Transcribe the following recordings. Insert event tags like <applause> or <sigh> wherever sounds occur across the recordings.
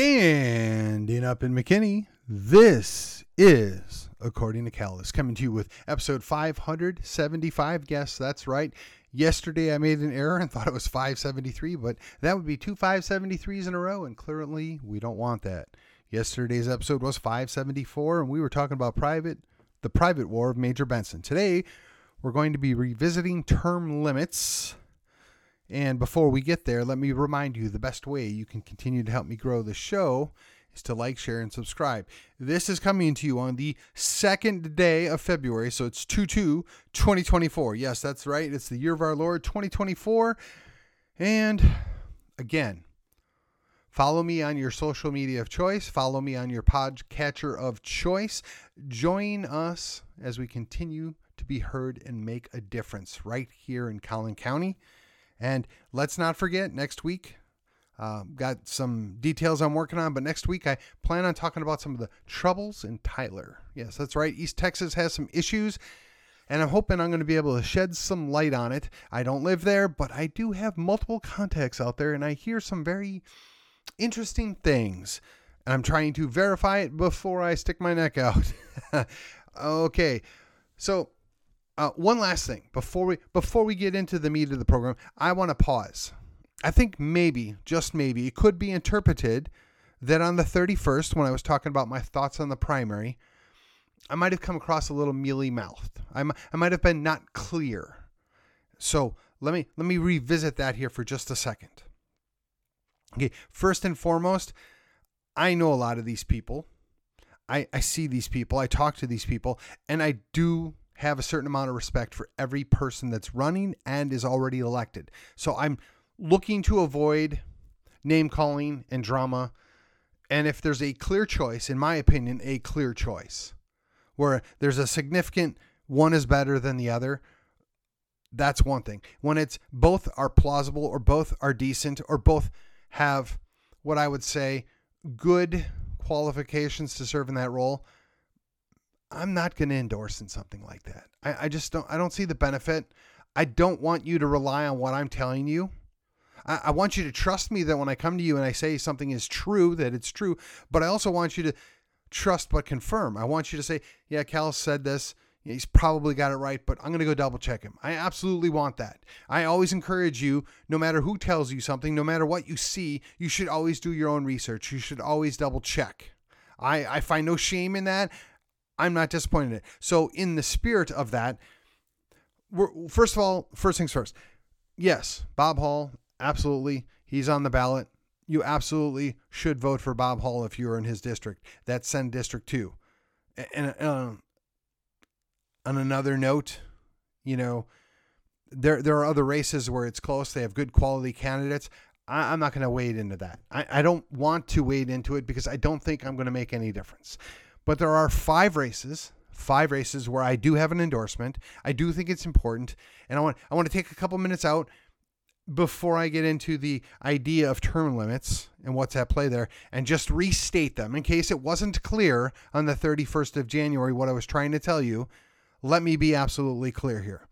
Standing up in McKinney, this is According to Callis, coming to you with episode 575 guests. That's right. Yesterday I made an error and <laughs> thought it was 573, but that would be two 573s in a row, and clearly we don't want that. Yesterday's episode was 574, and we were talking about private, the private war of Major Benson. Today we're going to be revisiting term limits. And before we get there, let me remind you the best way you can continue to help me grow the show is to like, share, and subscribe. This is coming to you on the second day of February, so it's 2 2 2024. Yes, that's right. It's the year of our Lord 2024. And again, follow me on your social media of choice, follow me on your podcatcher of choice. Join us as we continue to be heard and make a difference right here in Collin County. And let's not forget, next week, uh, got some details I'm working on, but next week I plan on talking about some of the troubles in Tyler. Yes, that's right. East Texas has some issues, and I'm hoping I'm going to be able to shed some light on it. I don't live there, but I do have multiple contacts out there, and I hear some very interesting things. And I'm trying to verify it before I stick my neck out. <laughs> okay, so uh, one last thing before we before we get into the meat of the program, I want to pause. I think maybe, just maybe, it could be interpreted that on the 31st, when I was talking about my thoughts on the primary, I might have come across a little mealy mouthed. I, I might have been not clear. So let me let me revisit that here for just a second. Okay, first and foremost, I know a lot of these people. I, I see these people. I talk to these people, and I do have a certain amount of respect for every person that's running and is already elected. So I'm looking to avoid name calling and drama. And if there's a clear choice, in my opinion, a clear choice where there's a significant one is better than the other, that's one thing. When it's both are plausible or both are decent or both have what I would say good qualifications to serve in that role, I'm not going to endorse in something like that. I, I just don't. I don't see the benefit. I don't want you to rely on what I'm telling you. I, I want you to trust me that when I come to you and I say something is true, that it's true. But I also want you to trust but confirm. I want you to say, "Yeah, Cal said this." He's probably got it right, but I'm going to go double check him. I absolutely want that. I always encourage you, no matter who tells you something, no matter what you see, you should always do your own research. You should always double check. I, I find no shame in that. I'm not disappointed in it. So, in the spirit of that, first of all, first things first. Yes, Bob Hall, absolutely. He's on the ballot. You absolutely should vote for Bob Hall if you're in his district. That's Senate District 2. And uh, on another note, you know, there there are other races where it's close. They have good quality candidates. I, am not going to wade into that. I, I don't want to wade into it because I don't think I'm going to make any difference. But there are five races, five races where I do have an endorsement. I do think it's important, and I want I want to take a couple minutes out before I get into the idea of term limits and what's at play there, and just restate them in case it wasn't clear on the 31st of January what I was trying to tell you. Let me be absolutely clear here.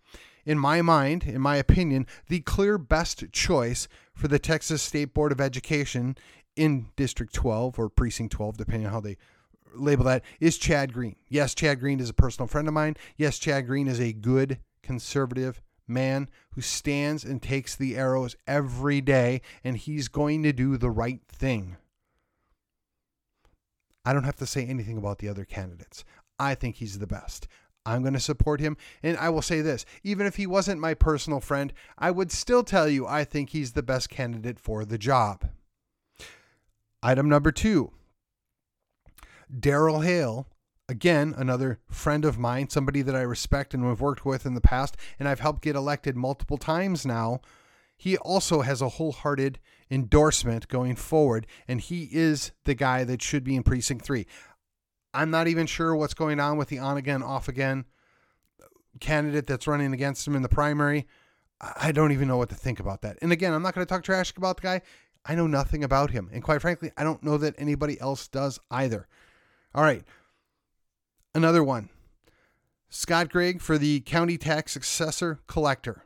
In my mind, in my opinion, the clear best choice for the Texas State Board of Education in District 12 or Precinct 12, depending on how they label that is Chad Green. Yes, Chad Green is a personal friend of mine. Yes, Chad Green is a good conservative man who stands and takes the arrows every day, and he's going to do the right thing. I don't have to say anything about the other candidates. I think he's the best. I'm going to support him. And I will say this even if he wasn't my personal friend, I would still tell you I think he's the best candidate for the job. Item number two Darrell Hale, again, another friend of mine, somebody that I respect and have worked with in the past, and I've helped get elected multiple times now. He also has a wholehearted endorsement going forward, and he is the guy that should be in precinct three. I'm not even sure what's going on with the on again, off again candidate that's running against him in the primary. I don't even know what to think about that. And again, I'm not going to talk trash about the guy. I know nothing about him. And quite frankly, I don't know that anybody else does either. All right. Another one. Scott Grigg for the county tax assessor collector.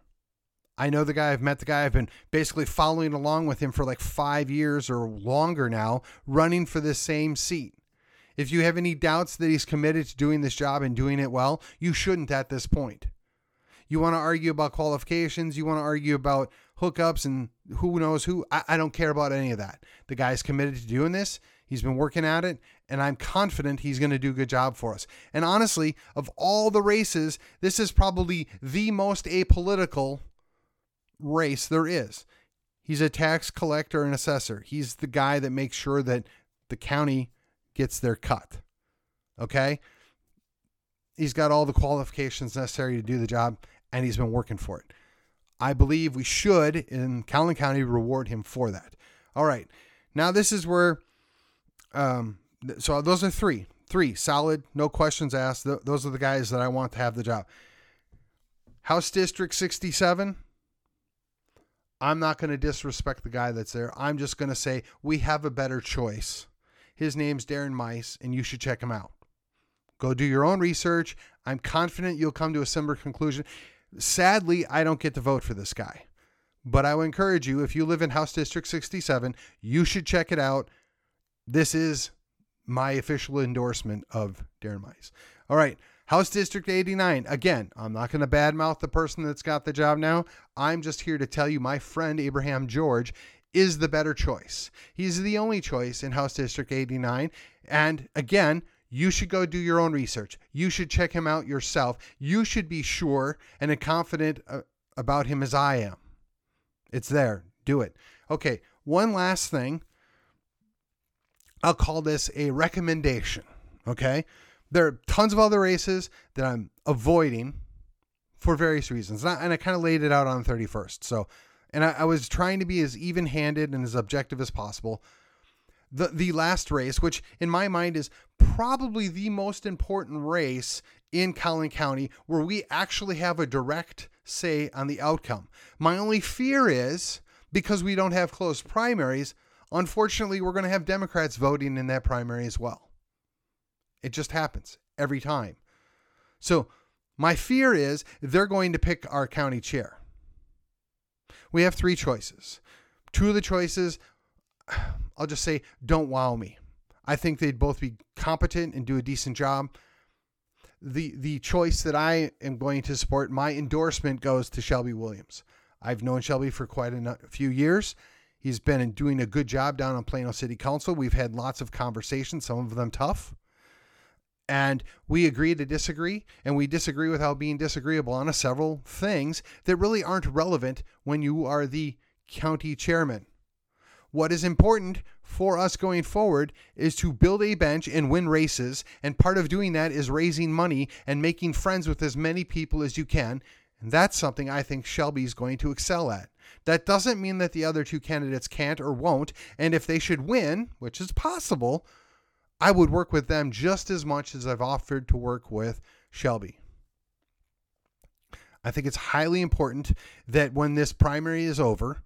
I know the guy, I've met the guy, I've been basically following along with him for like five years or longer now, running for this same seat. If you have any doubts that he's committed to doing this job and doing it well, you shouldn't at this point. You want to argue about qualifications, you want to argue about hookups and who knows who. I, I don't care about any of that. The guy's committed to doing this. He's been working at it, and I'm confident he's going to do a good job for us. And honestly, of all the races, this is probably the most apolitical race there is. He's a tax collector and assessor. He's the guy that makes sure that the county gets their cut. Okay? He's got all the qualifications necessary to do the job, and he's been working for it. I believe we should, in Collin County, reward him for that. All right. Now, this is where, um, so those are three. Three solid, no questions asked. Th- those are the guys that I want to have the job. House District 67, I'm not going to disrespect the guy that's there. I'm just going to say we have a better choice. His name's Daren Meis, and you should check him out. Go do your own research. I'm confident you'll come to a similar conclusion. Sadly, I don't get to vote for this guy. But I would encourage you, if you live in House District 67, you should check it out. This is my official endorsement of Daren Meis. All right. House District 89. Again, I'm not going to badmouth the person that's got the job now. I'm just here to tell you my friend Abraham George is the better choice. He's the only choice in House District 89. And again, you should go do your own research. You should check him out yourself. You should be sure and confident uh, about him as I am. It's there. Do it. Okay, one last thing. I'll call this a recommendation. Okay? There are tons of other races that I'm avoiding for various reasons. And I, and I kind of laid it out on the 31st. So, and I, I was trying to be as even handed and as objective as possible. The, the last race, which in my mind is probably the most important race in Collin County, where we actually have a direct say on the outcome. My only fear is because we don't have closed primaries, unfortunately, we're going to have Democrats voting in that primary as well. It just happens every time. So, my fear is they're going to pick our county chair. We have three choices. Two of the choices, <sighs> I'll just say, don't wow me. I think they'd both be competent and do a decent job. The the choice that I am going to support, my endorsement goes to Shelby Williams. I've known Shelby for quite a few years. He's been doing a good job down on Plano City Council. We've had lots of conversations, some of them tough and we agree to disagree and we disagree without being disagreeable on a several things that really aren't relevant when you are the county chairman. What is important for us going forward is to build a bench and win races. And part of doing that is raising money and making friends with as many people as you can. And that's something I think Shelby's going to excel at. That doesn't mean that the other two candidates can't or won't. And if they should win, which is possible, I would work with them just as much as I've offered to work with Shelby. I think it's highly important that when this primary is over,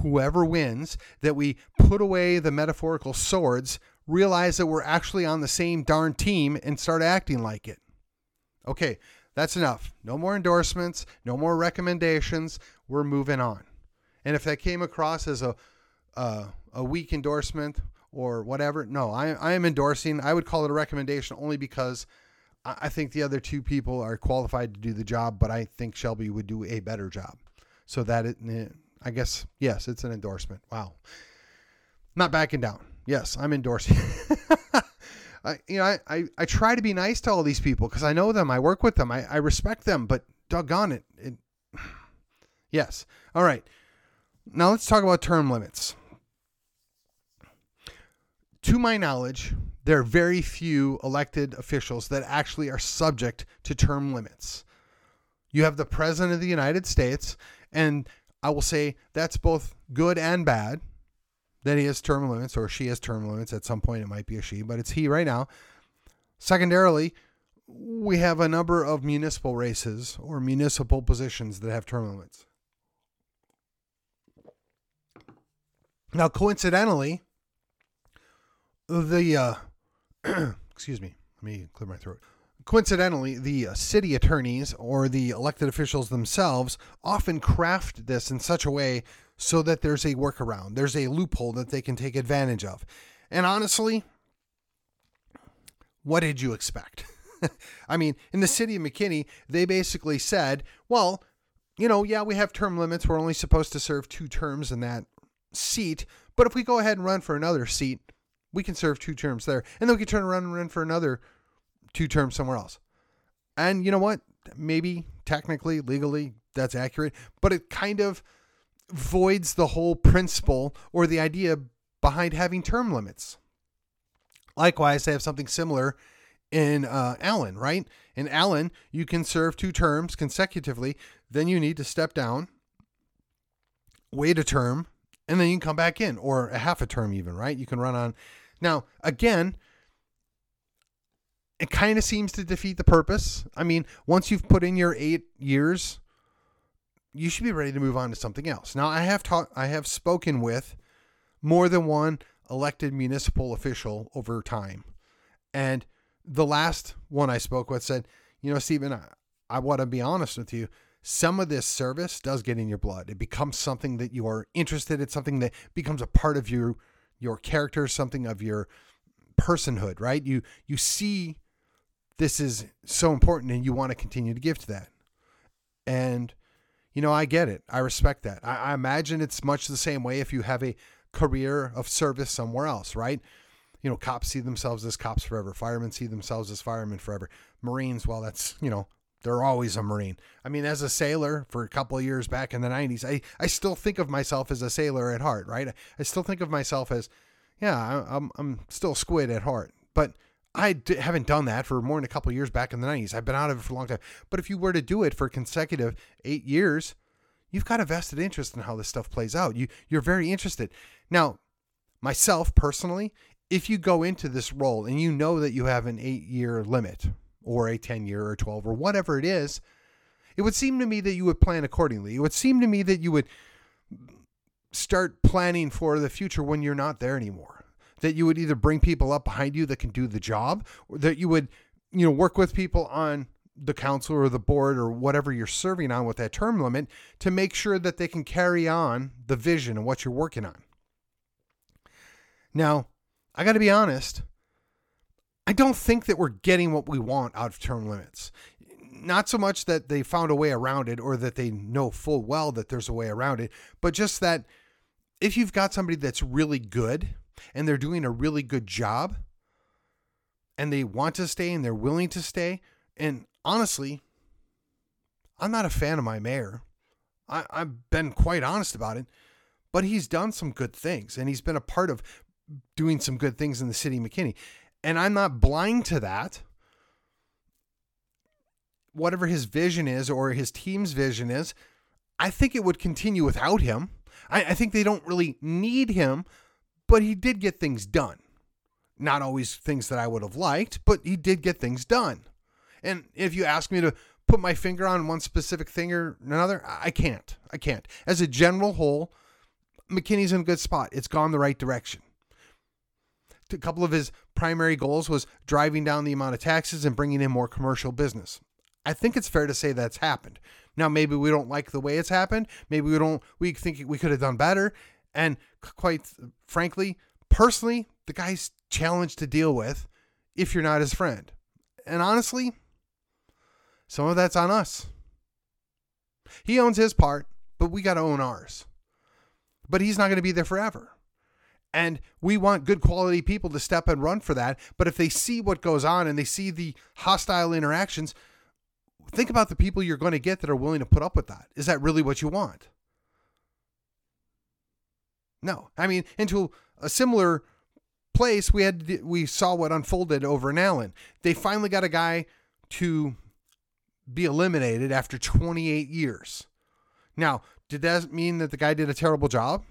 whoever wins, that we put away the metaphorical swords, realize that we're actually on the same darn team, and start acting like it. Okay, that's enough. No more endorsements, no more recommendations. We're moving on. And if that came across as a uh, a weak endorsement, or whatever. No, I, I am endorsing. I would call it a recommendation only because I think the other two people are qualified to do the job, but I think Shelby would do a better job. So that it, eh, I guess, yes, it's an endorsement. Wow. Not backing down. Yes, I'm endorsing. <laughs> I, you know, I, I, I try to be nice to all these people because I know them. I work with them. I, I respect them, but doggone it. it. <sighs> Yes. All right. Now let's talk about term limits to my knowledge, there are very few elected officials that actually are subject to term limits. You have the President of the United States, and I will say that's both good and bad that he has term limits or she has term limits. At some point, it might be a she, but it's he right now. Secondarily, we have a number of municipal races or municipal positions that have term limits. Now, coincidentally, the uh, <clears throat> excuse me, let me clear my throat. coincidentally, the uh, city attorneys or the elected officials themselves often craft this in such a way so that there's a workaround, there's a loophole that they can take advantage of. And honestly, what did you expect? <laughs> I mean, in the city of McKinney, they basically said, well, you know, yeah, we have term limits. We're only supposed to serve two terms in that seat. But if we go ahead and run for another seat, we can serve two terms there. And then we can turn around and run for another two terms somewhere else. And you know what? Maybe technically, legally, that's accurate, but it kind of voids the whole principle or the idea behind having term limits. Likewise, they have something similar in uh, Allen, right? In Allen, you can serve two terms consecutively, then you need to step down, wait a term, and then you can come back in, or a half a term, even, right? You can run on. Now, again, it kind of seems to defeat the purpose. I mean, once you've put in your eight years, you should be ready to move on to something else. Now, I have talked, I have spoken with more than one elected municipal official over time, and the last one I spoke with said, "You know, Stephen, I, I want to be honest with you. Some of this service does get in your blood. It becomes something that you are interested. It's something that becomes a part of your your character, something of your personhood, right? You you see this is so important and you want to continue to give to that. And, you know, I get it. I respect that. I, I imagine it's much the same way if you have a career of service somewhere else, right? You know, cops see themselves as cops forever. Firemen see themselves as firemen forever. Marines, well, that's, you know, they're always a Marine. I mean, as a sailor for a couple of years back in the 90s, I, I still think of myself as a sailor at heart, right? I still think of myself as, yeah, I'm, I'm still squid at heart. But I d- haven't done that for more than a couple years back in the 90s. I've been out of it for a long time. But if you were to do it for consecutive eight years, you've got a vested interest in how this stuff plays out. You you're very interested. Now, myself personally, if you go into this role and you know that you have an eight year limit or a 10 year or 12 or whatever it is, it would seem to me that you would plan accordingly. It would seem to me that you would start planning for the future when you're not there anymore that you would either bring people up behind you that can do the job or that you would you know work with people on the council or the board or whatever you're serving on with that term limit to make sure that they can carry on the vision and what you're working on. Now, I got to be honest, I don't think that we're getting what we want out of term limits. Not so much that they found a way around it or that they know full well that there's a way around it, but just that if you've got somebody that's really good and they're doing a really good job and they want to stay and they're willing to stay. And honestly, I'm not a fan of my mayor. I, I've been quite honest about it, but he's done some good things and he's been a part of doing some good things in the city of McKinney. And I'm not blind to that. Whatever his vision is or his team's vision is, I think it would continue without him. I, I think they don't really need him but he did get things done. Not always things that I would have liked, but he did get things done. And if you ask me to put my finger on one specific thing or another, I can't. I can't. As a general whole, McKinney's in a good spot. It's gone the right direction. A couple of his primary goals was driving down the amount of taxes and bringing in more commercial business. I think it's fair to say that's happened. Now, maybe we don't like the way it's happened. Maybe we don't. We think we could have done better. And quite frankly, personally, the guy's challenge to deal with if you're not his friend. And honestly, some of that's on us. He owns his part, but we got to own ours. But he's not going to be there forever. And we want good quality people to step and run for that. But if they see what goes on and they see the hostile interactions, think about the people you're going to get that are willing to put up with that. Is that really what you want? No, I mean into a similar place. We had we saw what unfolded over in Allen. They finally got a guy to be eliminated after 28 years. Now, did that mean that the guy did a terrible job?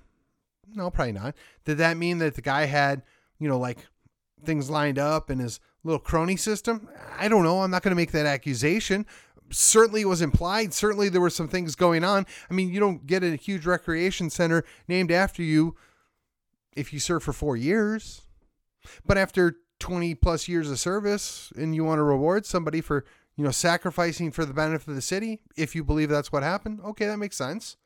No, probably not. Did that mean that the guy had, you know, like things lined up in his little crony system? I don't know. I'm not going to make that accusation certainly was implied. Certainly there were some things going on. I mean, you don't get a huge recreation center named after you if you serve for four years. But after 20 plus years of service and you want to reward somebody for, you know, sacrificing for the benefit of the city, if you believe that's what happened, okay, that makes sense.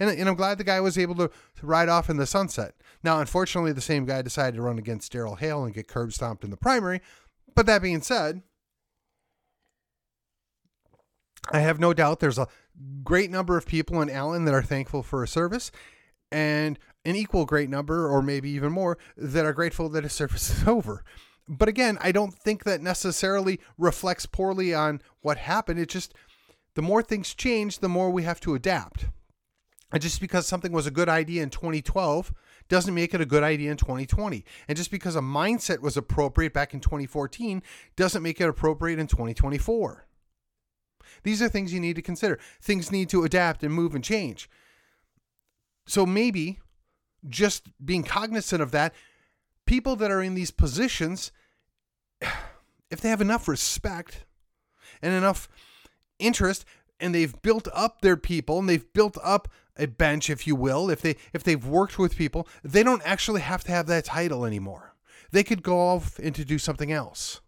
And, and I'm glad the guy was able to, ride off in the sunset. Now, unfortunately, the same guy decided to run against Darrell Hale and get curb stomped in the primary. But that being said, I have no doubt there's a great number of people in Allen that are thankful for a service, and an equal great number, or maybe even more, that are grateful that a service is <laughs> over. But again, I don't think that necessarily reflects poorly on what happened. It just, the more things change, the more we have to adapt. And just because something was a good idea in 2012 doesn't make it a good idea in 2020. And just because a mindset was appropriate back in 2014 doesn't make it appropriate in 2024. These are things you need to consider. Things need to adapt and move and change. So maybe just being cognizant of that, people that are in these positions, <sighs> if they have enough respect and enough interest, and they've built up their people and they've built up a bench, if you will, if they if they've worked with people, they don't actually have to have that title anymore. They could go off and to do something else.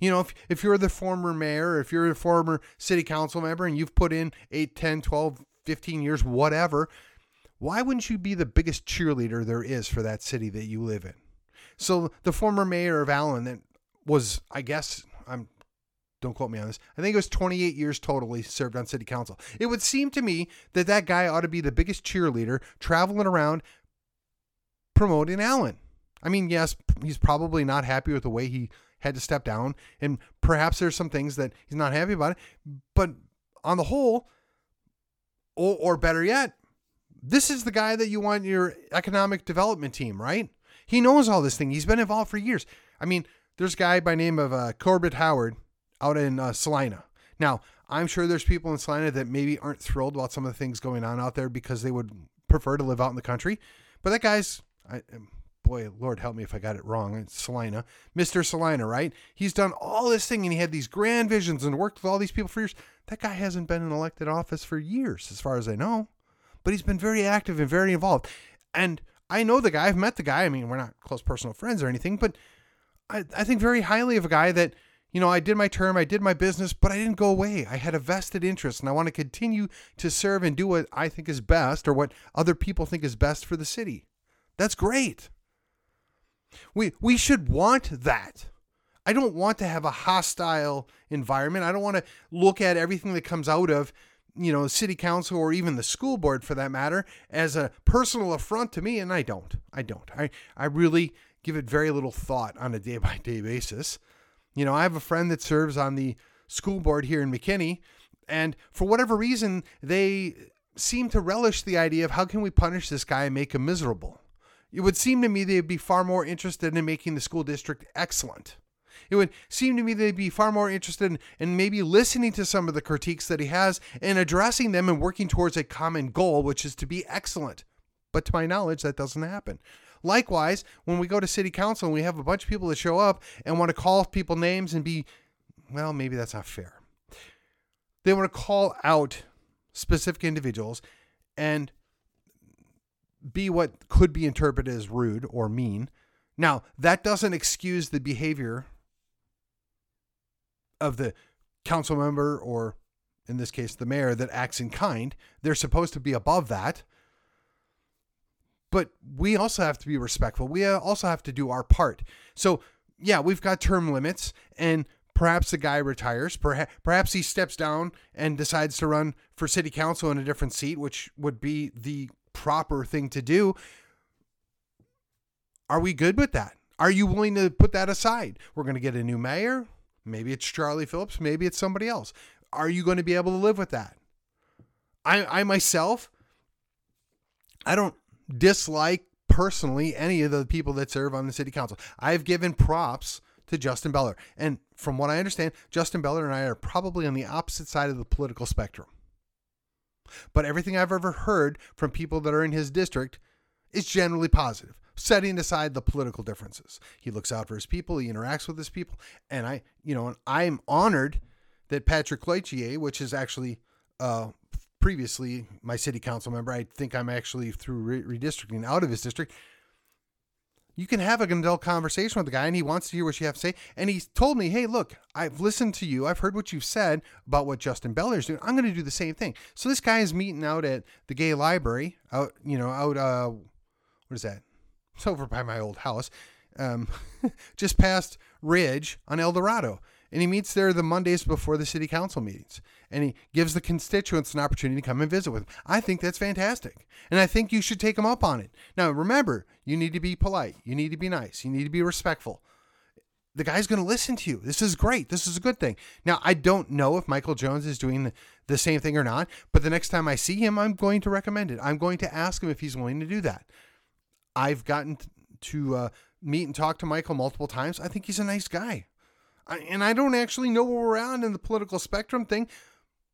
You know, if, if you're the former mayor, if you're a former city council member and you've put in 8, 10, 12, 15 years, whatever, why wouldn't you be the biggest cheerleader there is for that city that you live in? So the former mayor of Allen that was, I guess, I'm don't quote me on this. I think it was 28 years totally served on city council. It would seem to me that that guy ought to be the biggest cheerleader traveling around promoting Allen. I mean, yes, he's probably not happy with the way he had to step down, and perhaps there's some things that he's not happy about it. But on the whole, or, or better yet, this is the guy that you want your economic development team, right? He knows all this thing. He's been involved for years. I mean, there's a guy by name of uh, Corbett Howard out in uh, Celina. Now, I'm sure there's people in Celina that maybe aren't thrilled about some of the things going on out there because they would prefer to live out in the country. But that guy's, I, boy, Lord help me if I got it wrong. It's Celina, Mr. Celina, right? He's done all this thing and he had these grand visions and worked with all these people for years. That guy hasn't been in elected office for years, as far as I know. But he's been very active and very involved. And I know the guy. I've met the guy. I mean, we're not close personal friends or anything, but I, I think very highly of a guy that you know, I did my term, I did my business, but I didn't go away. I had a vested interest and I want to continue to serve and do what I think is best or what other people think is best for the city. That's great. We we should want that. I don't want to have a hostile environment. I don't want to look at everything that comes out of, you know, city council or even the school board for that matter as a personal affront to me and I don't. I don't. I I really give it very little thought on a day by day basis. You know, I have a friend that serves on the school board here in McKinney, and for whatever reason, they seem to relish the idea of how can we punish this guy and make him miserable. It would seem to me they'd be far more interested in making the school district excellent. It would seem to me they'd be far more interested in, in maybe listening to some of the critiques that he has and addressing them and working towards a common goal, which is to be excellent. But to my knowledge, that doesn't happen. Likewise, when we go to city council and we have a bunch of people that show up and want to call people names and be, well, maybe that's not fair. They want to call out specific individuals and be what could be interpreted as rude or mean. Now, that doesn't excuse the behavior of the council member or in this case the mayor that acts in kind. They're supposed to be above that but we also have to be respectful. We also have to do our part. So, yeah, we've got term limits, and perhaps the guy retires. Perhaps, perhaps he steps down and decides to run for city council in a different seat, which would be the proper thing to do. Are we good with that? Are you willing to put that aside? We're going to get a new mayor. Maybe it's Charlie Phillips. Maybe it's somebody else. Are you going to be able to live with that? I, I myself, I don't dislike personally any of the people that serve on the city council. I've given props to Justin Beller. And from what I understand, Justin Beller and I are probably on the opposite side of the political spectrum. But everything I've ever heard from people that are in his district is generally positive, setting aside the political differences. He looks out for his people, he interacts with his people, and I, you know, and I'm honored that Patrick Cloutier, which is actually uh, previously my city council member. I think I'm actually through re- redistricting out of his district. You can have an adult conversation with the guy and he wants to hear what you have to say. And he's told me, hey, look, I've listened to you. I've heard what you've said about what Justin Beller is doing. I'm going to do the same thing. So this guy is meeting out at the gay library out, you know, out, uh, what is that? It's over by my old house, um, <laughs> just past Ridge on El Dorado. And he meets there the Mondays before the city council meetings. And he gives the constituents an opportunity to come and visit with him. I think that's fantastic. And I think you should take him up on it. Now, remember, you need to be polite. You need to be nice. You need to be respectful. The guy's going to listen to you. This is great. This is a good thing. Now, I don't know if Michael Jones is doing the same thing or not, but the next time I see him, I'm going to recommend it. I'm going to ask him if he's willing to do that. I've gotten to uh, meet and talk to Michael multiple times. I think he's a nice guy. And I don't actually know where we're at in the political spectrum thing,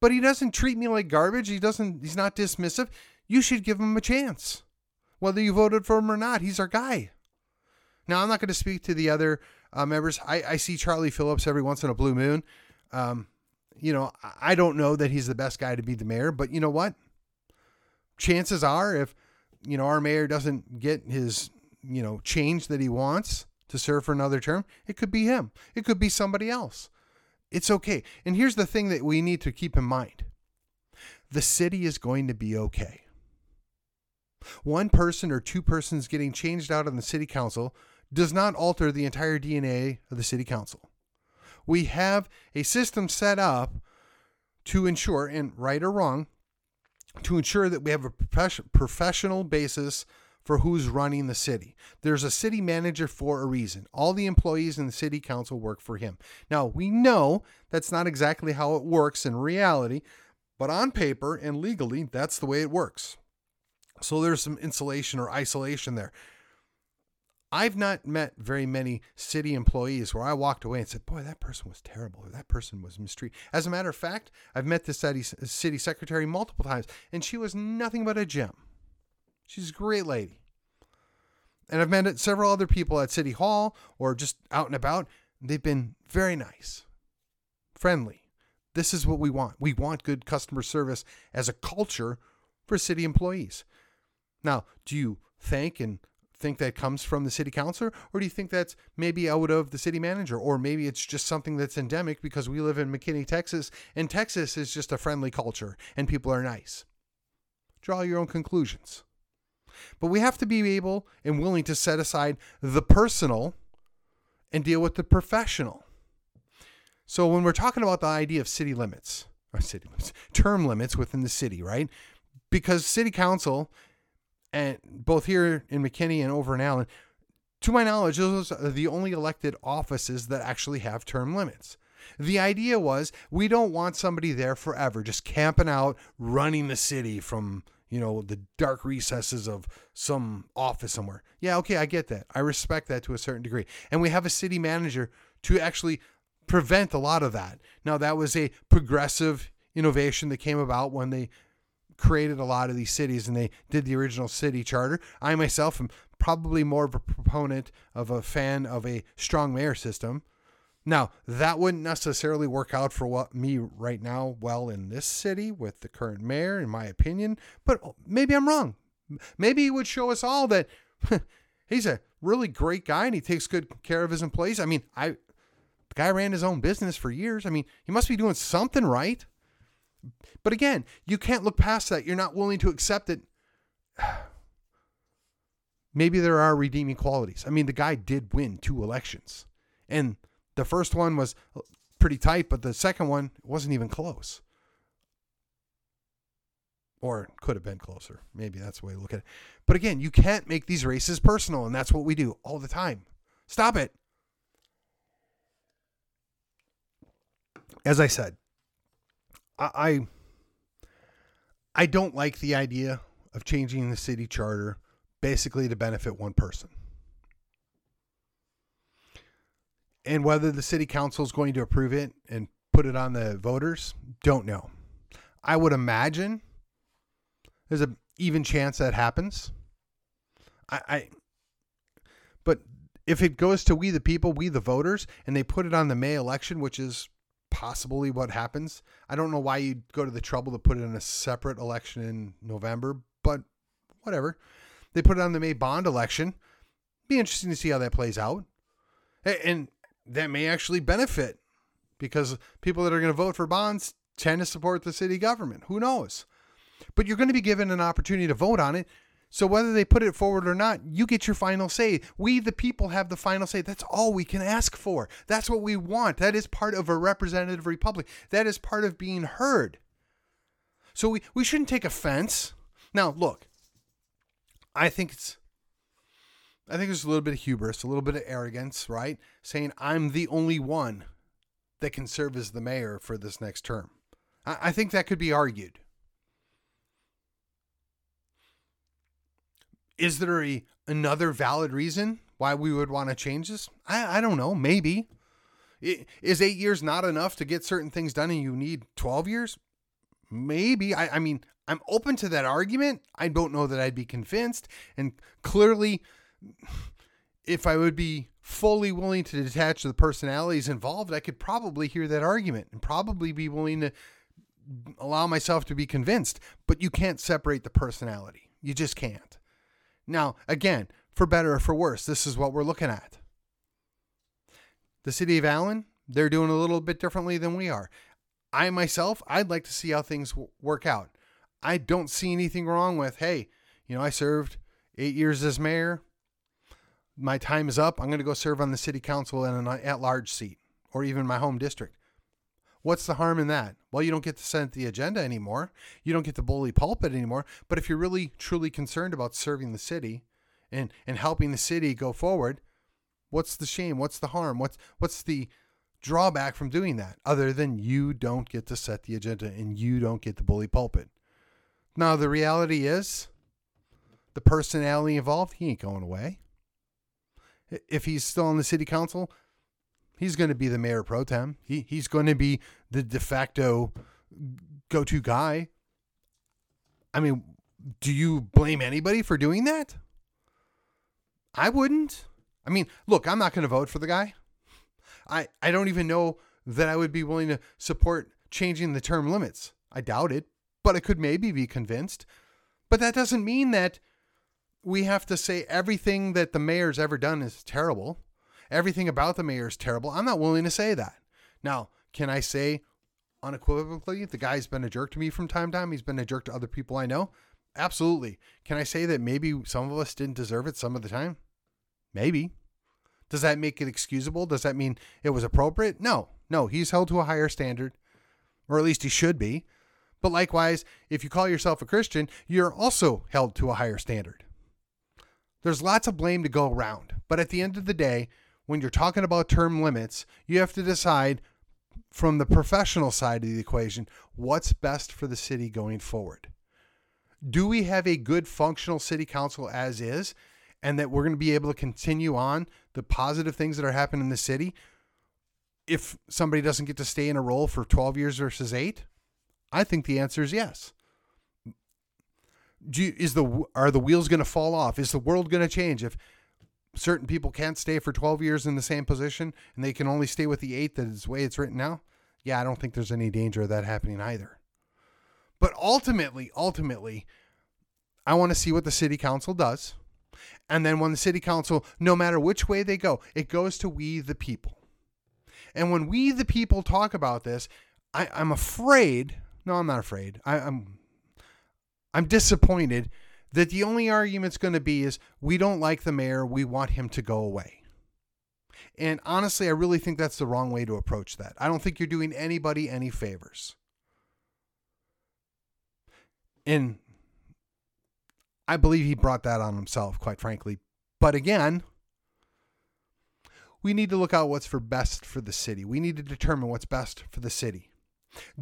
but he doesn't treat me like garbage. He doesn't, he's not dismissive. You should give him a chance. Whether you voted for him or not, he's our guy. Now, I'm not going to speak to the other uh, members. I, I see Charlie Phillips every once in a blue moon. Um, you know, I don't know that he's the best guy to be the mayor, but you know what? Chances are, if you know, our mayor doesn't get his, you know, change that he wants to serve for another term, it could be him. It could be somebody else. It's okay. And here's the thing that we need to keep in mind the city is going to be okay. One person or two persons getting changed out on the city council does not alter the entire DNA of the city council. We have a system set up to ensure, and right or wrong, to ensure that we have a professional basis for who's running the city. There's a city manager for a reason. All the employees in the city council work for him. Now, we know that's not exactly how it works in reality, but on paper and legally, that's the way it works. So there's some insulation or isolation there. I've not met very many city employees where I walked away and said, Boy, that person was terrible, or that person was mistreated. As a matter of fact, I've met the city, city secretary multiple times, and she was nothing but a gem. She's a great lady. And I've met several other people at City Hall or just out and about. They've been very nice, friendly. This is what we want. We want good customer service as a culture for city employees. Now, do you thank and think that comes from the city councilor, or do you think that's maybe out of the city manager, or maybe it's just something that's endemic because we live in McKinney, Texas, and Texas is just a friendly culture and people are nice? Draw your own conclusions. But we have to be able and willing to set aside the personal and deal with the professional. So when we're talking about the idea of city limits, <laughs> or city limits, term limits within the city, right? Because city council and both here in McKinney and over in Allen, to my knowledge, those are the only elected offices that actually have term limits. The idea was we don't want somebody there forever, just camping out, running the city from, you know, the dark recesses of some office somewhere. Yeah, okay, I get that. I respect that to a certain degree. And we have a city manager to actually prevent a lot of that. Now, that was a progressive innovation that came about when they created a lot of these cities and they did the original city charter. I myself am probably more of a proponent of a fan of a strong mayor system. Now, that wouldn't necessarily work out for what me right now well in this city with the current mayor in my opinion, but maybe I'm wrong. Maybe he would show us all that <laughs> he's a really great guy and he takes good care of his employees. I mean, I the guy ran his own business for years. I mean, he must be doing something right. But again, you can't look past that. You're not willing to accept it. <sighs> Maybe there are redeeming qualities. I mean, the guy did win two elections. And the first one was pretty tight, but the second one wasn't even close. Or could have been closer. Maybe that's the way to look at it. But again, you can't make these races personal, and that's what we do all the time. Stop it. As I said, I I don't like the idea of changing the city charter basically to benefit one person. And whether the city council is going to approve it and put it on the voters, don't know. I would imagine there's an even chance that happens. I, I but if it goes to we the people, we the voters, and they put it on the May election, which is possibly what happens. I don't know why you'd go to the trouble to put it in a separate election in November, but whatever. They put it on the May bond election. Be interesting to see how that plays out. And that may actually benefit because people that are going to vote for bonds tend to support the city government. Who knows? But you're going to be given an opportunity to vote on it. So whether they put it forward or not, you get your final say. We, the people, have the final say. That's all we can ask for. That's what we want. That is part of a representative republic. That is part of being heard. So we, we shouldn't take offense. Now, look, I think it's I think there's a little bit of hubris, a little bit of arrogance, right? Saying I'm the only one that can serve as the mayor for this next term. I, I think that could be argued. Is there a another valid reason why we would want to change this? I, I don't know. Maybe. Is eight years not enough to get certain things done and you need 12 years? Maybe. I, I mean, I'm open to that argument. I don't know that I'd be convinced. And clearly, if I would be fully willing to detach the personalities involved, I could probably hear that argument and probably be willing to allow myself to be convinced. But you can't separate the personality. You just can't. Now, again, for better or for worse, this is what we're looking at. The city of Allen, they're doing a little bit differently than we are. I myself, I'd like to see how things work out. I don't see anything wrong with, hey, you know, I served eight years as mayor. My time is up. I'm going to go serve on the city council in an uh, at large seat or even my home district. What's the harm in that? Well, you don't get to set the agenda anymore. You don't get to bully pulpit anymore. But if you're really truly concerned about serving the city and, and helping the city go forward, what's the shame? What's the harm? What's what's the drawback from doing that other than you don't get to set the agenda and you don't get the bully pulpit? Now the reality is the personality involved, he ain't going away. If he's still on the city council, he's going to be the mayor pro tem. He he's going to be the de facto go-to guy. I mean, do you blame anybody for doing that? I wouldn't. I mean, look, I'm not going to vote for the guy. I I don't even know that I would be willing to support changing the term limits. I doubt it, but I could maybe be convinced. But that doesn't mean that we have to say everything that the mayor's ever done is terrible. Everything about the mayor is terrible. I'm not willing to say that. Now, can I say unequivocally the guy's been a jerk to me from time to time? He's been a jerk to other people I know? Absolutely. Can I say that maybe some of us didn't deserve it some of the time? Maybe. Does that make it excusable? Does that mean it was appropriate? No. No, he's held to a higher standard, or at least he should be. But likewise, if you call yourself a Christian, you're also held to a higher standard. There's lots of blame to go around. But at the end of the day, when you're talking about term limits, you have to decide from the professional side of the equation what's best for the city going forward. Do we have a good functional city council as is, and that we're going to be able to continue on the positive things that are happening in the city if somebody doesn't get to stay in a role for 12 years versus eight? I think the answer is yes. You, is the are the wheels going to fall off? Is the world going to change if certain people can't stay for 12 years in the same position and they can only stay with the eight that is the way it's written now? Yeah, I don't think there's any danger of that happening either. But ultimately, ultimately, I want to see what the city council does. And then when the city council, no matter which way they go, it goes to we the people. And when we the people talk about this, I, am afraid no, I'm not afraid. I, I'm I'm disappointed that the only argument's going to be is we don't like the mayor, we want him to go away. And honestly, I really think that's the wrong way to approach that. I don't think you're doing anybody any favors. And I believe he brought that on himself, quite frankly. But again, we need to look out what's for best for the city. We need to determine what's best for the city.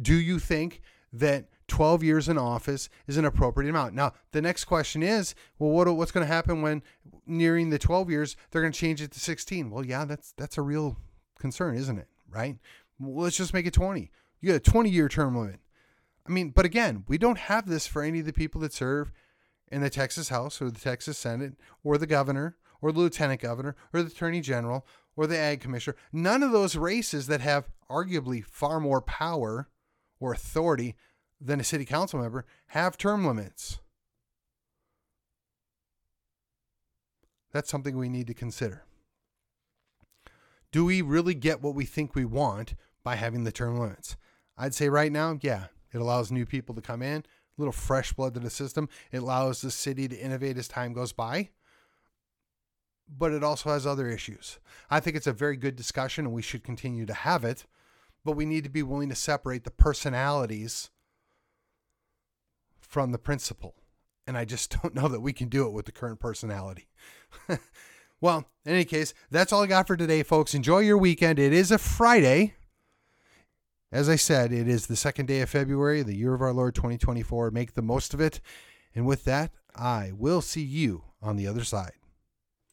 Do you think that 12 years in office is an appropriate amount? Now, the next question is, well, what, what's going to happen when nearing the 12 years they're going to change it to 16? Well, yeah, that's that's a real concern, isn't it? Right? Well, let's just make it 20. You got a 20 year term limit. I mean, but again, we don't have this for any of the people that serve in the Texas House or the Texas Senate or the governor or the lieutenant governor or the attorney general or the ag commissioner. None of those races that have arguably far more power or authority than a city council member have term limits. That's something we need to consider. Do we really get what we think we want by having the term limits? I'd say right now, yeah, it allows new people to come in, a little fresh blood to the system. It allows the city to innovate as time goes by. But it also has other issues. I think it's a very good discussion and we should continue to have it, but we need to be willing to separate the personalities from the principle. And I just <laughs> don't know that we can do it with the current personality. <laughs> well, in any case, that's all I got for today, folks. Enjoy your weekend. It is a Friday. As I said, it is the second day of February, the year of our Lord 2024. Make the most of it. And with that, I will see you on the other side.